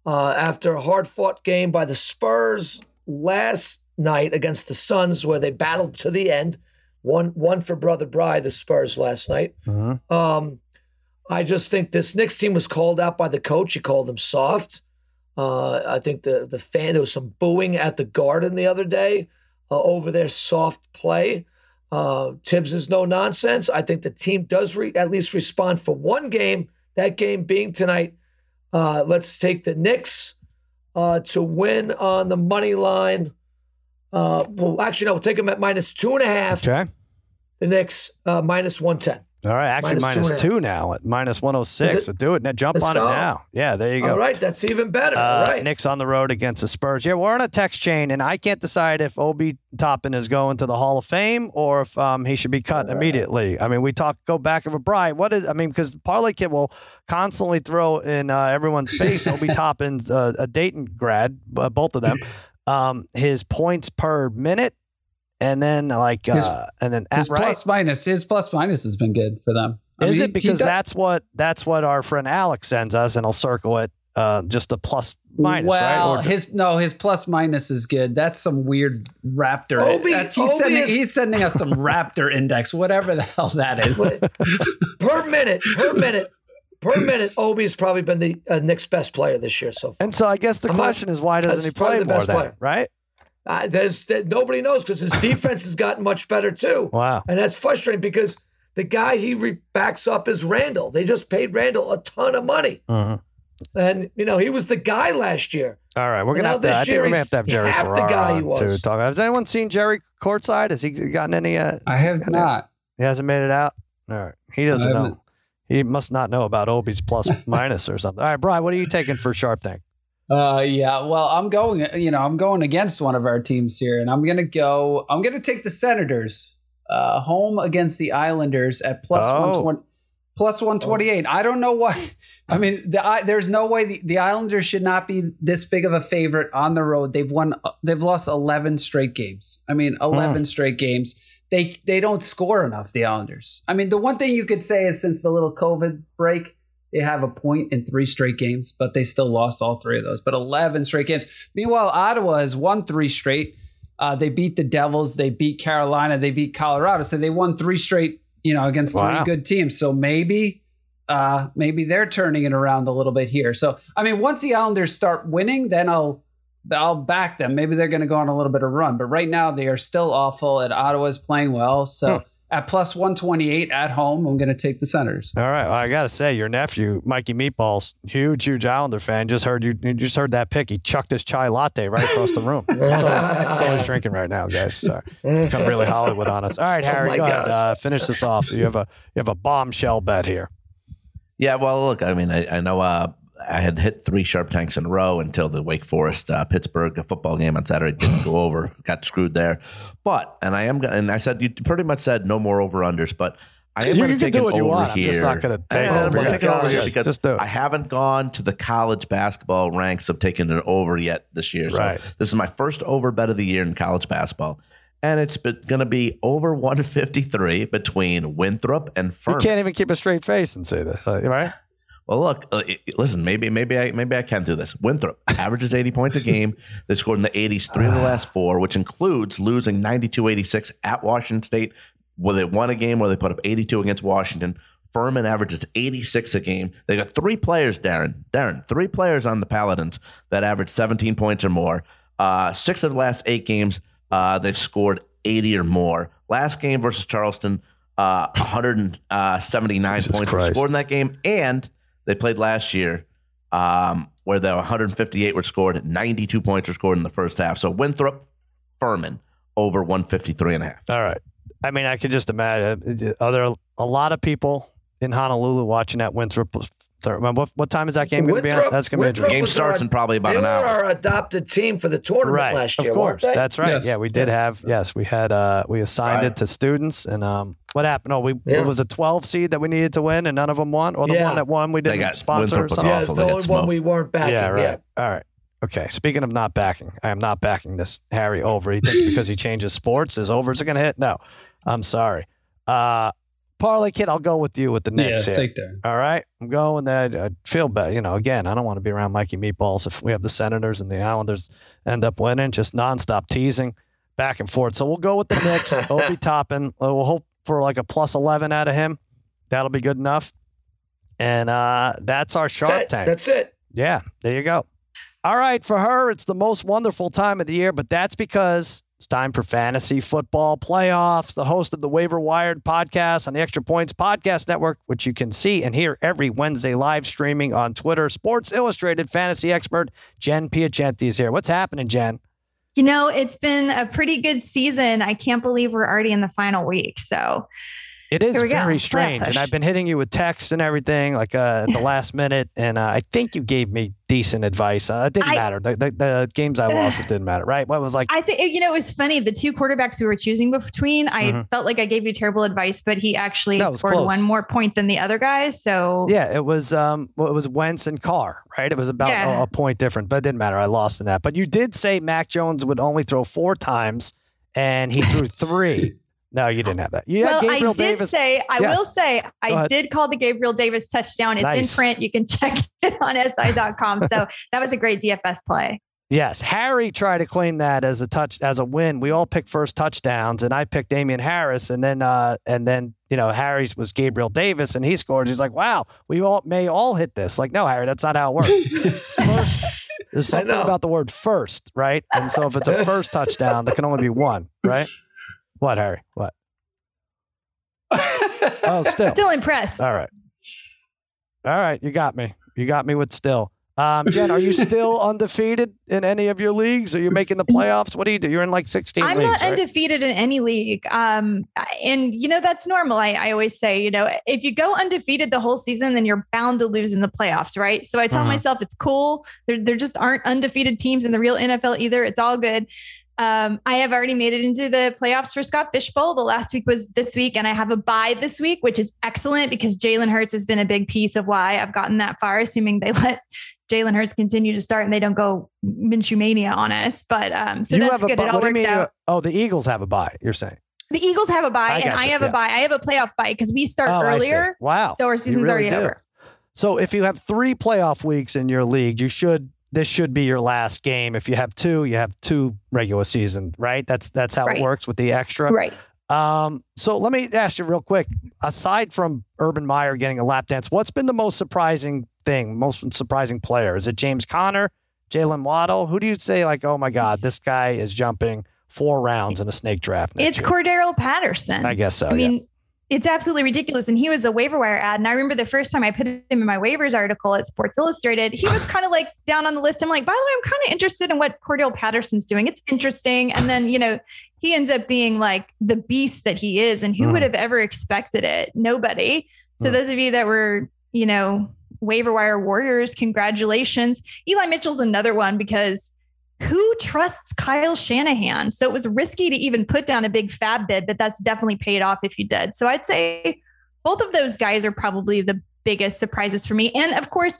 uh, after a hard fought game by the Spurs last night against the Suns, where they battled to the end. One, one for Brother Bry, the Spurs last night. Mm-hmm. Um, I just think this Knicks team was called out by the coach. He called them soft. Uh, I think the the fan there was some booing at the Garden the other day uh, over their soft play. Uh, Thibs is no nonsense. I think the team does re- at least respond for one game. That game being tonight. Uh, let's take the Knicks uh, to win on the money line. Uh, well, actually, no, we'll take them at minus two and a half. Okay. The Knicks minus one ten. All right, actually Minus two minus two, now at minus 106. Is it? So do it now. Jump on go. it now. Yeah, there you go. All right, that's even better. Uh, All right. Knicks on the road against the Spurs. Yeah, we're on a text chain, and I can't decide if Obi Toppin is going to the Hall of Fame or if um, he should be cut immediately. I mean, we talk go back of a Brian. What is? I mean, because Parlay Kid will constantly throw in uh, everyone's face Obi Toppin's uh, a Dayton grad, uh, both of them, um, his points per minute, and then like His- uh, and then His right? plus minus, his plus minus has been good for them. I Is mean, it because does- that's what that's what our friend Alex sends us, and I'll circle it. Uh, just the plus minus, well, right? Or- his no, his plus minus is good. That's some weird Raptor. Obi- That's- he's Obi sending is- he's sending us some Raptor index, whatever the hell that is. per minute, per minute, per minute, Obi's probably been the uh, Knicks' best player this year so far. and so I guess the I'm not- question is, why doesn't he play the more best then? player. Right? Uh, there's that nobody knows because his defense has gotten much better too, Wow. and that's frustrating because the guy he re- backs up is Randall. They just paid Randall a ton of money, Mhm. and you know he was the guy last year. All right, we're gonna have to. I think we're gonna have to have Jerry half the Ferrara guy he on was. to talk. Has anyone seen Jerry courtside? Has he gotten any? Uh, I have any- not. He hasn't made it out. All right, he doesn't know. He must not know about Obi's plus minus or something. All right, Brian, what are you taking for Sharp Thing? Uh, yeah. Well, I'm going. You know, I'm going against one of our teams here, and I'm gonna go. I'm gonna take the Senators, uh, home against the Islanders at plus Oh. one twenty, plus one twenty eight. I don't know why. I mean, the I, there's no way the, the Islanders should not be this big of a favorite on the road. They've won. They've lost eleven straight games. I mean, eleven straight games. They they don't score enough. The Islanders. I mean, the one thing you could say is since the little COVID break, they have a point in three straight games, but they still lost all three of those. But 11 straight games. Meanwhile, Ottawa has won three straight. Uh, they beat the Devils, they beat Carolina, they beat Colorado. So they won three straight, you know, against Wow. three good teams. So maybe, uh, maybe they're turning it around a little bit here. So I mean, once the Islanders start winning, then I'll I'll back them. Maybe they're going to go on a little bit of run. But right now they are still awful. And Ottawa's playing well. So. Hmm. At plus 128 at home, I'm going to take the Senators. All right, well, I gotta say, your nephew, Mikey Meatballs, huge, huge Islander fan, just heard you. You just heard that pick. He chucked his chai latte right across the room. That's all, that's all he's drinking right now, guys. Sorry, become really Hollywood on us. All right, Harry, Oh my go ahead. Uh, finish this off. You have a you have a bombshell bet here. Yeah, well, look, I mean, I, I know uh, I had hit three sharp tanks in a row until the Wake Forest uh, Pittsburgh football game on Saturday didn't go over, got screwed there. But and I am gonna, and I said you pretty much said no more over unders, but I am going to take do what you over want. I'm here. just not gonna take And over I'm taking over here because Just do it. I haven't gone to the college basketball ranks of taking it over yet this year. So Right. this is my first over bet of the year in college basketball. And it's going to be over 153 between Winthrop and You can't even keep a straight face and say this, uh, right? Well, look, uh, listen. Maybe, maybe I, maybe I can do this. Winthrop averages eighty points a game. They scored in the eighties three of the last four, which includes losing 92-86 at Washington State, where they won a game where they put up eighty-two against Washington. Furman averages eighty-six a game. They got three players, Darren. Darren, three players on the Paladins that average seventeen points or more. Uh, six of the last eight games, uh, they've scored eighty or more. Last game versus Charleston, uh, one hundred seventy-nine Jesus points Christ. scored in that game, and they played last year um, where the 158 were scored, 92 points were scored in the first half. So Winthrop, Furman over 153 and a half. All right. I mean, I could just imagine. Are there a lot of people in Honolulu watching that Winthrop? Thir- What, what time is that game going to be on? That's going to be Winthrop interesting. Game starts our- in probably about they an were hour. our adopted team for the tournament Right, last of course. they? That's right. Yes. Yeah, we did have. Yes, we had. Uh, we assigned Right. it to students, and um, what happened? Oh, we Yeah. it was a 12 seed that we needed to win, and none of them won, or the Yeah. one that won we didn't got- sponsor. Or Winthrop was something. yeah, awful. it's the only one smoked. we weren't backing. Yeah, right. Yeah. All right. Okay. Speaking of not backing, I am not backing this Harry over. He thinks because he changes sports, his overs are going to hit. No, I'm sorry. Uh, Parlay kid, I'll go with you with the Knicks yeah, here. take that. All right, I'm going that. I feel bad. You know, again, I don't want to be around Mikey Meatballs if we have the Senators and the Islanders end up winning. Just nonstop teasing back and forth. So we'll go with the Knicks. Obi Toppin. Uh, We'll hope for like a plus 11 out of him. That'll be good enough. And uh, that's our Shark That- Tank. that's it. Yeah, there you go. All right, for her, it's the most wonderful time of the year, but that's because it's time for fantasy football playoffs. The host of the Waiver Wired podcast on the Extra Points Podcast Network, which you can see and hear every Wednesday live streaming on Twitter. Sports Illustrated fantasy expert Jen Piacenti is here. What's happening, Jen? You know, it's been a pretty good season. I can't believe we're already in the final week. So It is Here we go. very Playoff strange, and. I've been hitting you with texts and everything, like uh, at the last minute, and uh, I think you gave me decent advice. Uh, it didn't I- matter. The, the, the games I lost, it didn't matter, right? What was like? I think you know it was funny. The two quarterbacks we were choosing between, I Mhm. felt like I gave you terrible advice, but he actually No, scored close. one more point than the other guys. So Yeah, it was um, well, it was Wentz and Carr, right? It was about Yeah. a, a point different, but it didn't matter. I lost in that. But you did say Mac Jones would only throw four times, and he threw three. No, you didn't have that. You well, Gabriel I did Davis. say, I Yes. will say, I did call the Gabriel Davis touchdown. It's Nice. in print. You can check it on SI.com. so that was a great DFS play. Yes, Harry tried to claim that as a touch as a win. We all picked first touchdowns, and I picked Damien Harris, and then uh, and then you know Harry's was Gabriel Davis, and he scored. He's like, "Wow, we all may all hit this." Like, no, Harry, that's not how it works. first, there's I something about the word first, right? And so if it's a first touchdown, there can only be one, right? What, Harry? What? Oh, still. Still impressed. All right. All right, you got me. You got me with still. Um, Jen, are you still undefeated in any of your leagues? Are you making the playoffs? What do you do? You're in like 16 I'm leagues, not right? undefeated in any league. Um, and you know, that's normal. I, I always say, you know, if you go undefeated the whole season, then you're bound to lose in the playoffs, right? So I tell Mhm. myself it's cool. There, there just aren't undefeated teams in the real NFL either. It's all good. Um, I have already made it into the playoffs for Scott Fishbowl. The last week was this week, and I have a bye this week, which is excellent because Jalen Hurts has been a big piece of why I've gotten that far, assuming they let Jalen Hurts continue to start and they don't go Minshew mania on us. But um, so you that's good. bye. It all What do you worked out. oh, the Eagles have a bye. You're saying? The Eagles have a bye, I and I have yeah. a bye. I have a playoff bye because we start Oh, earlier, Wow. so our season's really already do. over. So if you have three playoff weeks in your league, you should. This should be your last game. If you have two, you have two regular season, right? That's that's how Right. it works with the extra. Right. Um, so let me ask you real quick. Aside from Urban Meyer getting a lap dance, what's been the most surprising thing, most surprising player? Is it James Conner, Jaylen Waddle? Who do you say like, oh my God, this guy is jumping four rounds in a snake draft? It's year? Cordarrelle Patterson. I guess so. I mean, it's absolutely ridiculous. And he was a waiver wire ad. And I remember the first time I put him in my waivers article at Sports Illustrated, he was kind of like down on the list. I'm like, by the way, I'm kind of interested in what Cordarrelle Patterson's doing. It's interesting. And then, you know, he ends up being like the beast that he is. And who Mhm. would have ever expected it? Nobody. So Mhm. those of you that were, you know, waiver wire warriors, congratulations. Eli Mitchell's another one because who trusts Kyle Shanahan? So it was risky to even put down a big FAAB bid, but that's definitely paid off if you did. So I'd say both of those guys are probably the biggest surprises for me. And of course,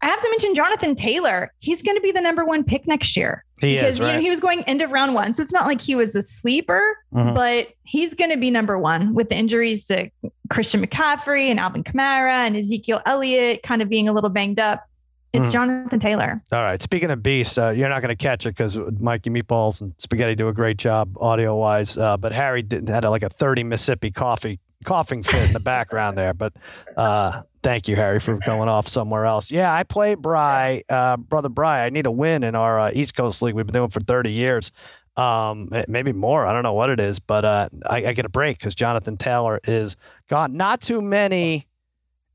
I have to mention Jonathan Taylor. He's going to be the number one pick next year he because is you know he was going end of round one, so it's not like he was a sleeper, Mhm. but he's going to be number one with the injuries to Christian McCaffrey and Alvin Kamara and Ezekiel Elliott kind of being a little banged up. It's Mhm. Jonathan Taylor. All right. Speaking of beasts, uh, you're not going to catch it because Mikey Meatballs and Spaghetti do a great job audio wise. Uh, but Harry did, had a, like a 30 Mississippi coffee coughing fit in the background there. But uh, thank you, Harry, for going off somewhere else. Yeah, I play Bry, uh, brother Bry. I need a win in our uh, East Coast League. We've been doing for 30 years. Um, eh, maybe more. I don't know what it is, but uh, I, I get a break because Jonathan Taylor is gone. Not too many.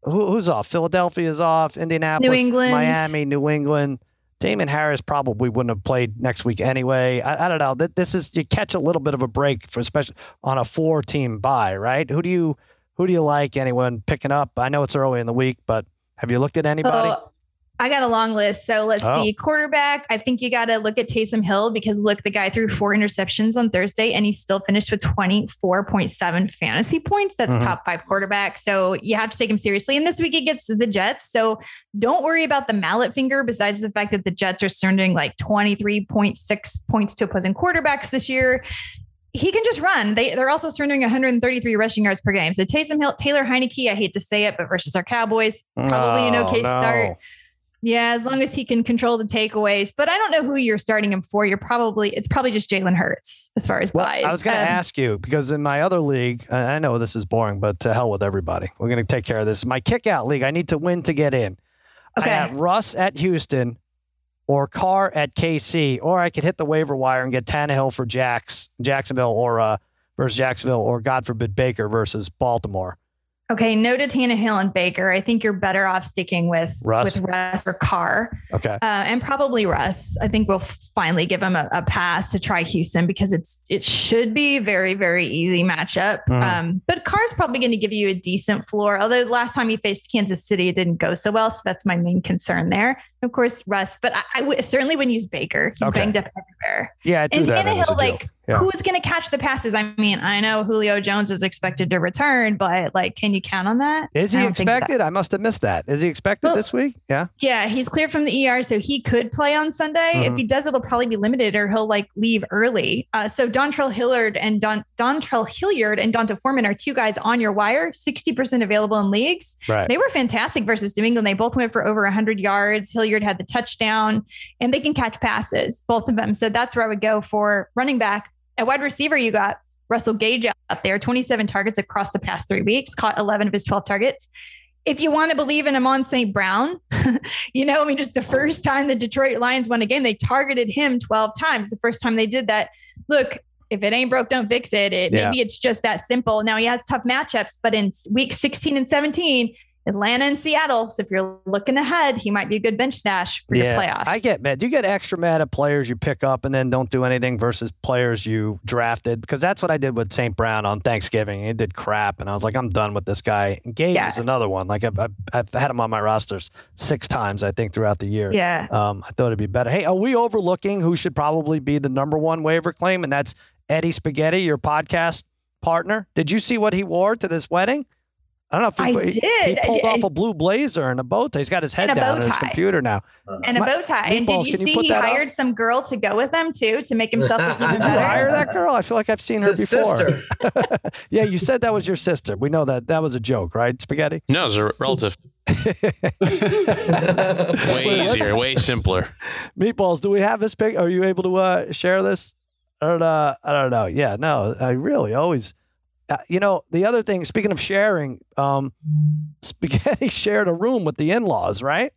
Who, who's off? Philadelphia is off. Indianapolis, England. Miami, New England. Damien Harris probably wouldn't have played next week anyway. I, I don't know. This is you catch a little bit of a break for especially on a four team buy, right? Who do you who do you like? Anyone picking up? I know it's early in the week, but have you looked at anybody? Oh, I got a long list. So let's Oh. see. Quarterback, I think you got to look at Taysom Hill because look, the guy threw four interceptions on Thursday and he still finished with 24.7 fantasy points. That's Mhm. top five quarterback. So you have to take him seriously. And this week he gets the Jets. So don't worry about the mallet finger, besides the fact that the Jets are surrendering like 23.6 points to opposing quarterbacks this year. He can just run. They, they're also surrendering 133 rushing yards per game. So Taysom Hill, Taylor Heinicke, I hate to say it, but versus our Cowboys, probably an Oh, okay no. start. Yeah, as long as he can control the takeaways. But I don't know who you're starting him for. You're probably it's probably just Jalen Hurts as far as Well, buys. I was going to Um, ask you because in my other league, I I know this is boring, but to hell with everybody. We're going to take care of this. My kick out league, I need to win to get in. I Okay. got Russ at Houston or Carr at KC, or I could hit the waiver wire and get Tannehill for Jacks, Jacksonville or uh, versus Jacksonville, or God forbid Baker versus Baltimore. Okay, no to Tannehill and Baker. I think you're better off sticking with Russ? with Russ or Carr, Okay. uh, and probably Russ. I think we'll finally give him a, a pass to try Houston because it's it should be a very very easy matchup. Mhm. Um, but Carr's probably going to give you a decent floor. Although last time he faced Kansas City, it didn't go so well, so that's my main concern there. Of course, Russ, but I, I w- certainly wouldn't use Baker. He's Okay. banged up everywhere. Yeah, And Tannehill, joke. like, Yeah. who's going to catch the passes? I mean, I know Julio Jones is expected to return, but like, can you count on that? Is he don't think so. expected? I must have missed that. Is he expected Well- this week? Yeah. Yeah, he's cleared from the ER, so he could play on Sunday. Mhm. If he does, it'll probably be limited, or he'll like leave early. Uh, so Dontrell Hilliard and Don Dontrell Hilliard and D'Onta Foreman are two guys on your wire, sixty percent available in leagues. Right. They were fantastic versus New England. They both went for over 100 yards. Hilliard had the touchdown, and they can catch passes, both of them. So that's where I would go for running back. At wide receiver, you got Russell Gage up there, 27 targets across the past three weeks, caught 11 of his 12 targets. If you want to believe in Amon St. Brown, you know, I mean, just the first time the Detroit Lions won a game, they targeted him 12 times. The first time they did that. Look, if it ain't broke, don't fix it. it Yeah. Maybe it's just that simple. Now he has tough matchups, but in week 16 and 17, Atlanta and Seattle. So if you're looking ahead, he might be a good bench stash for your playoffs. I get mad. You get extra mad at players you pick up and then don't do anything versus players you drafted because that's what I did with St. Brown on Thanksgiving. He did crap, and I was like, I'm done with this guy. Gage Yeah. is another one. Like I've, I've, I've had him on my rosters six times, I think, throughout the year. Yeah. Um, I thought it'd be better. Hey, are we overlooking who should probably be the number one waiver claim? And that's Eddie Spaghetti, your podcast partner. Did you see what he wore to this wedding? I don't know if he, he- did. he I pulled did. off a blue blazer and a bow tie. He's got his head down on his computer now. And a My- bow tie. And did you can you see he that up? hired some girl to go with them too to make himself look even Did you hire that girl? I feel like I've seen her It's his before. yeah, you said that was your sister. We know that. That was a joke, right? Spaghetti. No, it's a relative. Way easier, way simpler. Meatballs, do we have this pic? Are you able to uh, share this? I don't, uh, I don't know. Yeah, no, I really always. Uh, you know, the other thing, speaking of sharing, um, Spaghetti shared a room with the in laws, right?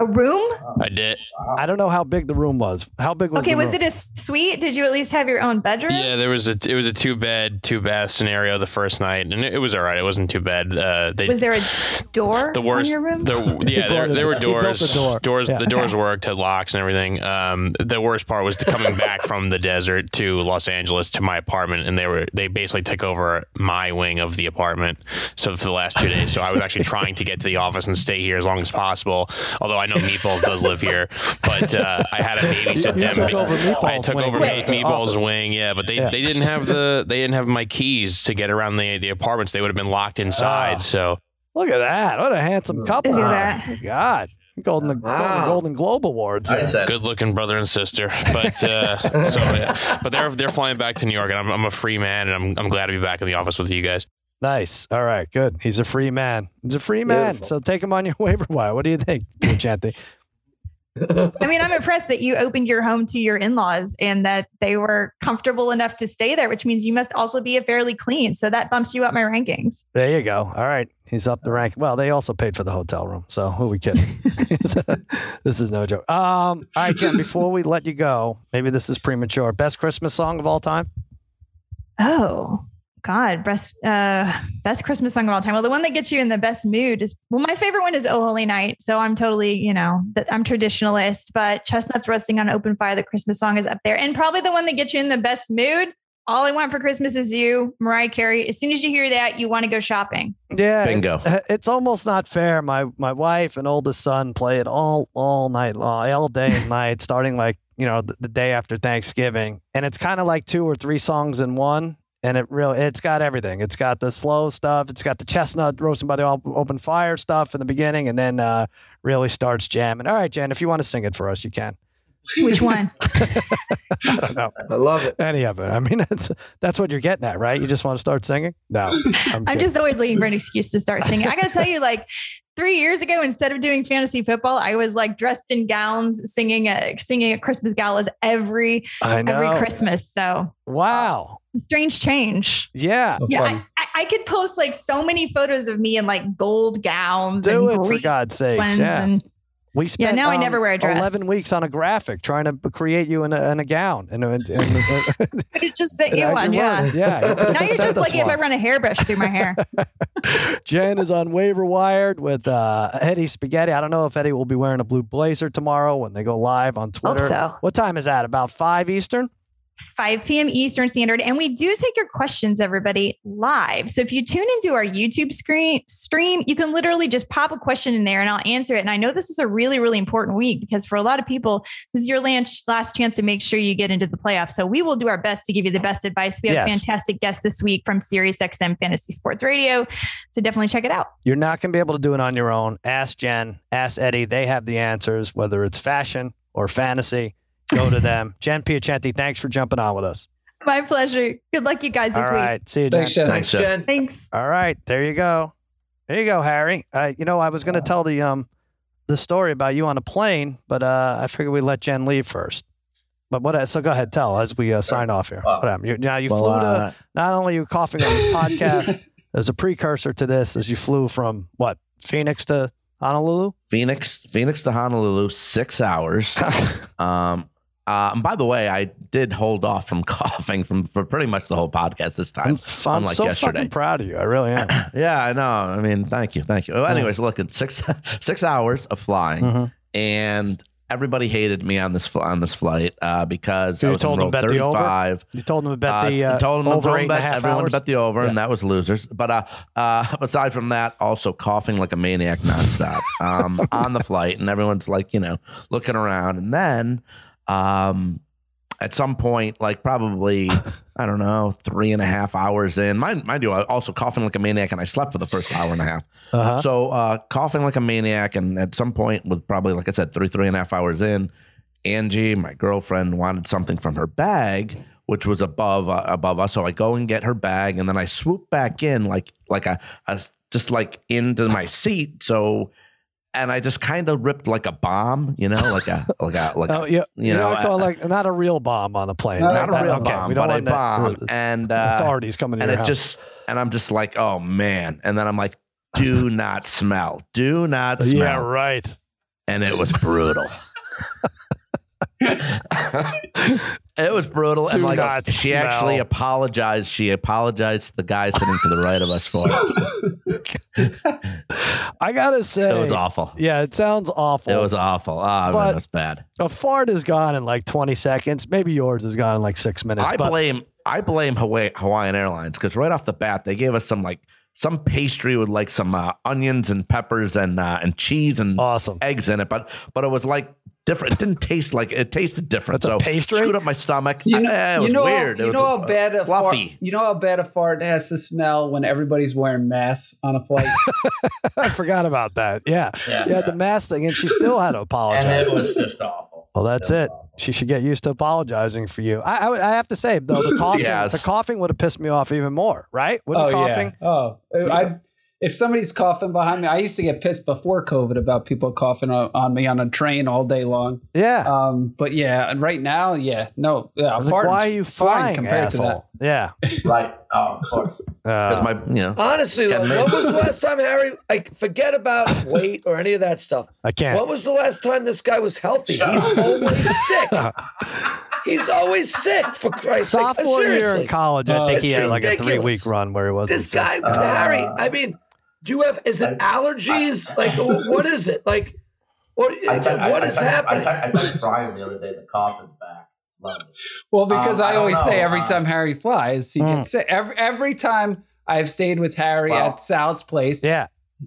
A room? I did. I don't know how big the room was. How big was it? Okay, the was room? it a suite? Did you at least have your own bedroom? Yeah, there was a it was a two bed, two bath scenario the first night, and it, it was all right. It wasn't too bad. Uh, they Was there a door the worst. on your room? The, yeah, there, brought there were door. He built doors. door. Doors. Yeah. The doors worked, had locks and everything. Um, the worst part was coming back from the desert to Los Angeles to my apartment, and they were they basically took over my wing of the apartment. So for the last two days, so I was actually trying to get to the office and stay here as long as possible. Although I know Meatballs does live here, but uh, I had to babysit You them. took over I Meatballs' took wing over at Meatballs' wing, yeah, but they, Yeah. they didn't have the they didn't have my keys to get around the the apartments. They would have been locked inside. Ah. So Look at that! What a handsome couple! Look at Oh, that. my God, Golden Wow. Golden, Golden Globe Awards. I said, good looking brother and sister. But uh, so yeah. but they're they're flying back to New York, and I'm, I'm a free man, and I'm I'm glad to be back in the office with you guys. Nice. All right. Good. He's a free man. He's a free man. Beautiful. So take him on your waiver wire. What do you think, Chanty? I mean, I'm impressed that you opened your home to your in-laws and that they were comfortable enough to stay there, which means you must also be a fairly clean. So that bumps you up my rankings. There you go. All right. He's up the rank. Well, they also paid for the hotel room. So who are we kidding? this is no joke. Um, all right, Jen, before we let you go, maybe this is premature. Best Christmas song of all time? Oh God, best uh best Christmas song of all time. Well, the one that gets you in the best mood is well, my favorite one is Oh Holy Night. So I'm totally, you know, that I'm traditionalist, but Chestnuts Roasting on Open Fire, the Christmas song is up there. And probably the one that gets you in the best mood. All I want for Christmas is you, Mariah Carey. As soon as you hear that, you want to go shopping. Yeah, Bingo. It's, it's almost not fair. My my wife and oldest son play it all all night long, all day and night, starting like you know the, the day after Thanksgiving, and it's kind of like two or three songs in one. And it really, it's got everything. It's got the slow stuff. It's got the chestnut roasting by the open fire stuff in the beginning, and then uh, really starts jamming. All right, Jen, if you want to sing it for us, you can. Which one? I don't know I love it. any of it. I mean, that's that's what you're getting at, right? You just want to start singing? No, I'm, I'm just always looking for an excuse to start singing. I got to tell you, like three years ago, instead of doing fantasy football, I was like dressed in gowns, singing at singing at Christmas galas every I know. every Christmas. So Wow. Strange change. Yeah. So Yeah. I, I, I could post like so many photos of me in like gold gowns Do and it for green God's sakes. ones, Yeah. and We spent Yeah, now I um, never wear a dress. 11 weeks on a graphic trying to create you in a, in a gown. And, and, and, Could have just sent you actually one. Yeah. worked. Yeah. you could've Now you're just us like if I run a hairbrush through my hair. Jen is on waiver wired with uh, Eddie Spaghetti. I don't know if Eddie will be wearing a blue blazer tomorrow when they go live on Hope Twitter. so. What time is that? About 5 Eastern? 5 p.m. Eastern Standard. And we do take your questions, everybody, live. So if you tune into our YouTube screen stream, you can literally just pop a question in there and I'll answer it. And I know this is a really, really important week because for a lot of people, this is your last, chance to make sure you get into the playoffs. So we will do our best to give you the best advice. We have Yes. fantastic guests this week from SiriusXM Fantasy Sports Radio. So definitely check it out. You're not going to be able to do it on your own. Ask Jen, ask Eddie. They have the answers, whether it's fashion or fantasy. Go to them. Jen Piacenti, thanks for jumping on with us. My pleasure. Good luck, you guys, this All week. See you, Jen. Thanks, Jen. Thanks, Jen. Thanks. All right, there you go. There you go, Harry. Uh, you know, I was going to tell the um the story about you on a plane, but uh, I figured we'd let Jen leave first. But what? So go ahead, tell as we uh, sign off here. Well- what happened? You, now you Well, flew to. uh, Not only are you coughing on this podcast, as a precursor to this, as you flew from what Phoenix to Honolulu. Phoenix, Phoenix to Honolulu, six hours. Um, uh, and by the way, I did hold off from coughing from for pretty much the whole podcast this I'm, time. I'm unlike so yesterday. fucking proud of you. I really am. Yeah, I know. I mean, thank you, thank you. Well, anyways, look, it's six six hours of flying, Mhm. and everybody hated me on this on this flight uh, because You I was told them enrolled bet the over? 35. You told them to bet Uh, the uh, told them over told them and a half everyone hours. to bet the over, Yeah. and that was losers. But uh, uh, aside from that, also coughing like a maniac nonstop um, on the flight, and everyone's like, you know, looking around, and then. Um, at some point, like probably, I don't know, three and a half hours in, mind, mind you, I also coughing like a maniac, and I slept for the first hour and a half. Uh-huh. So uh, coughing like a maniac, and at some point, with probably like I said, three three and a half hours in, Angie, my girlfriend, wanted something from her bag, which was above uh, above us. So I go and get her bag, and then I swoop back in like like a, a just like into my seat. So. And I just kind of ripped like a bomb, you know, like a like a like Oh a, yeah, you you know, know, I like not a real bomb on a plane. not a real okay, bomb, but a want that- bomb. the And uh, authorities coming and your it house. just and I'm just like, oh man. And then I'm like, do not smell, do not smell. yeah, right. and it was brutal. it was brutal, and like she smell. actually apologized. She apologized to the guy sitting to the right of us for it. I gotta say, It was awful. yeah, it sounds awful. It was awful. Ah, But- man, it was bad. a fart is gone in like 20 seconds. Maybe yours is gone in like six minutes. I but blame I blame Hawaii, Hawaiian Airlines because right off the bat they gave us some like some pastry with like some uh, onions and peppers and uh, and cheese and awesome. eggs in it, but but it was like different. It didn't taste like it tasted different. That's a so pastry? screwed up my stomach. You know, Eh, it was you know, weird. How, it you was know how bad a fluffy. Fart, you know how bad a fart has to smell when everybody's wearing masks on a flight. I forgot about that. Yeah. Yeah. Yeah, the mask thing, and she still had to apologize. It was just awful. well, that's it. She should get used to apologizing for you. I, I, I have to say though, the coughing, has. the coughing would have pissed me off even more, right? With the oh coughing, yeah. Oh, I. If somebody's coughing behind me, I used to get pissed before COVID about people coughing on, on me on a train all day long. yeah. Um, but yeah, and right now, yeah, no, yeah, I like, why are you fine flying, compared to that. asshole? Yeah. Right. Oh, of course. Because Uh, my, you know, Honestly, Getting though, me. when was the last time Harry? Like, forget about weight or any of that stuff. I can't. When was the last time this guy was healthy? He's always sick. He's always sick. For Christ's sake, Sophomore year in college, I Oh, think he had like a three week run where he wasn't This sick. guy, Harry. I mean, do you have? Is it allergies? Like, what is it? Like, what? what is happening? I texted Brian the other day. The cough is back. Well, because Um, I I don't always say every Uh, time Harry flies, he Mm. gets sick. Every every time I've stayed with Harry Well- at Sal's place, Yeah.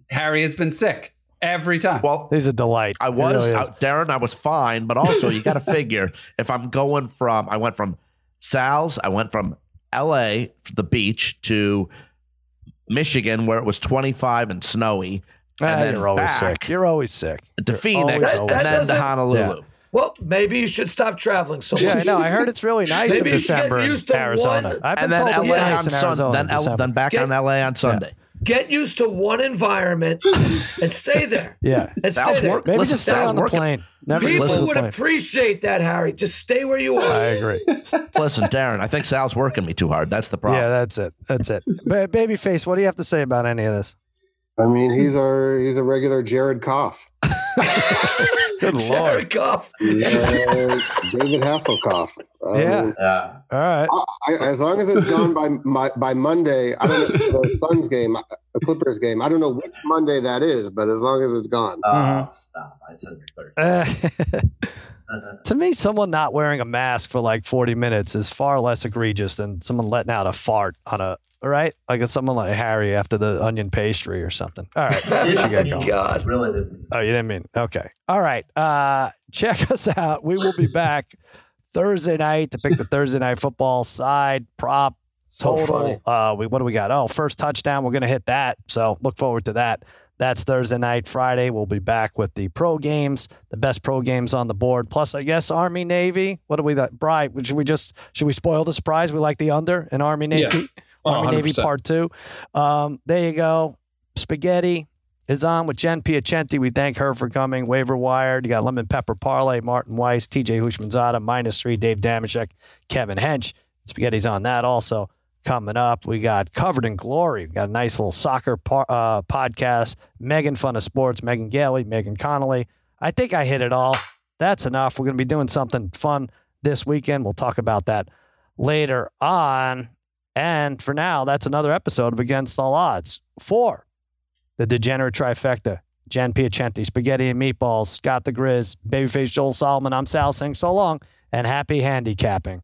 Harry has been sick every time. Well, He's a delight. I was really is. Darren. I was fine, but also you got to figure if I'm going from, I went from Sal's, I went from L.A. the beach to Michigan where it was 25 and snowy, Ah, and then you're always back sick. You're always sick. to You're Phoenix, always, and always That then to doesn't- Honolulu. Well, maybe you should stop traveling so much. Yeah, I know. I heard it's really nice Maybe in you should get December in used to Arizona. one- I've been And then told LA nice on in Sunday. Then, in then back Get- on LA on Sunday. Get used to one environment and stay there. yeah. And stay Sal's there. work- Maybe Listen, just stay on the working. plane. Never People to the would plane. appreciate that, Harry. Just stay where you are. I agree. Listen, Darren, I think Sal's working me too hard. That's the problem. yeah, that's it. That's it. Ba- Babyface, what do you have to say about any of this? I mean, he's our he's a regular Jared Koff. Good lord. Jared Goff. He's, uh, David Hasselhoff. I Yeah. Yeah. All right. I, as long as it's gone by my, by Monday, I don't know the Suns game, the Clippers game. I don't know which Monday that is, but as long as it's gone, Oh, Mhm. stop. I said Thursday. To me, someone not wearing a mask for like 40 minutes is far less egregious than someone letting out a fart on a, right? Like someone like Harry after the onion pastry or something. All right. God. really didn't. Oh, you didn't mean okay. All right. Uh, check us out. We will be back Thursday night to pick the Thursday night football side prop So total. Uh, we what do we got? Oh, first touchdown. We're gonna hit that. So look forward to that. That's Thursday night. Friday, we'll be back with the pro games, the best pro games on the board. Plus, I guess Army Navy. What do we got? Bry, should we just should we spoil the surprise? We like the under in Army Navy. Oh, Army Navy 100%. Part Two. Um, there you go. Spaghetti is on with Jen Piacenti. We thank her for coming. Waiver wired. You got lemon pepper parlay, Martin Weiss, TJ Houshmandzadeh, minus three, Dave Damashek, Kevin Hench. Spaghetti's on that also coming up. We got covered in glory. We got a nice little soccer par- uh, podcast. Megan Fun of Sports, Megan Gailey, Megan Connolly. I think I hit it all. That's enough. We're going to be doing something fun this weekend. We'll talk about that later on. And for now, that's another episode of Against All Odds. For the degenerate trifecta, Jen Piacenti, Spaghetti and Meatballs, Scott the Grizz, Babyface Joel Solomon, I'm Sal saying so long and happy handicapping.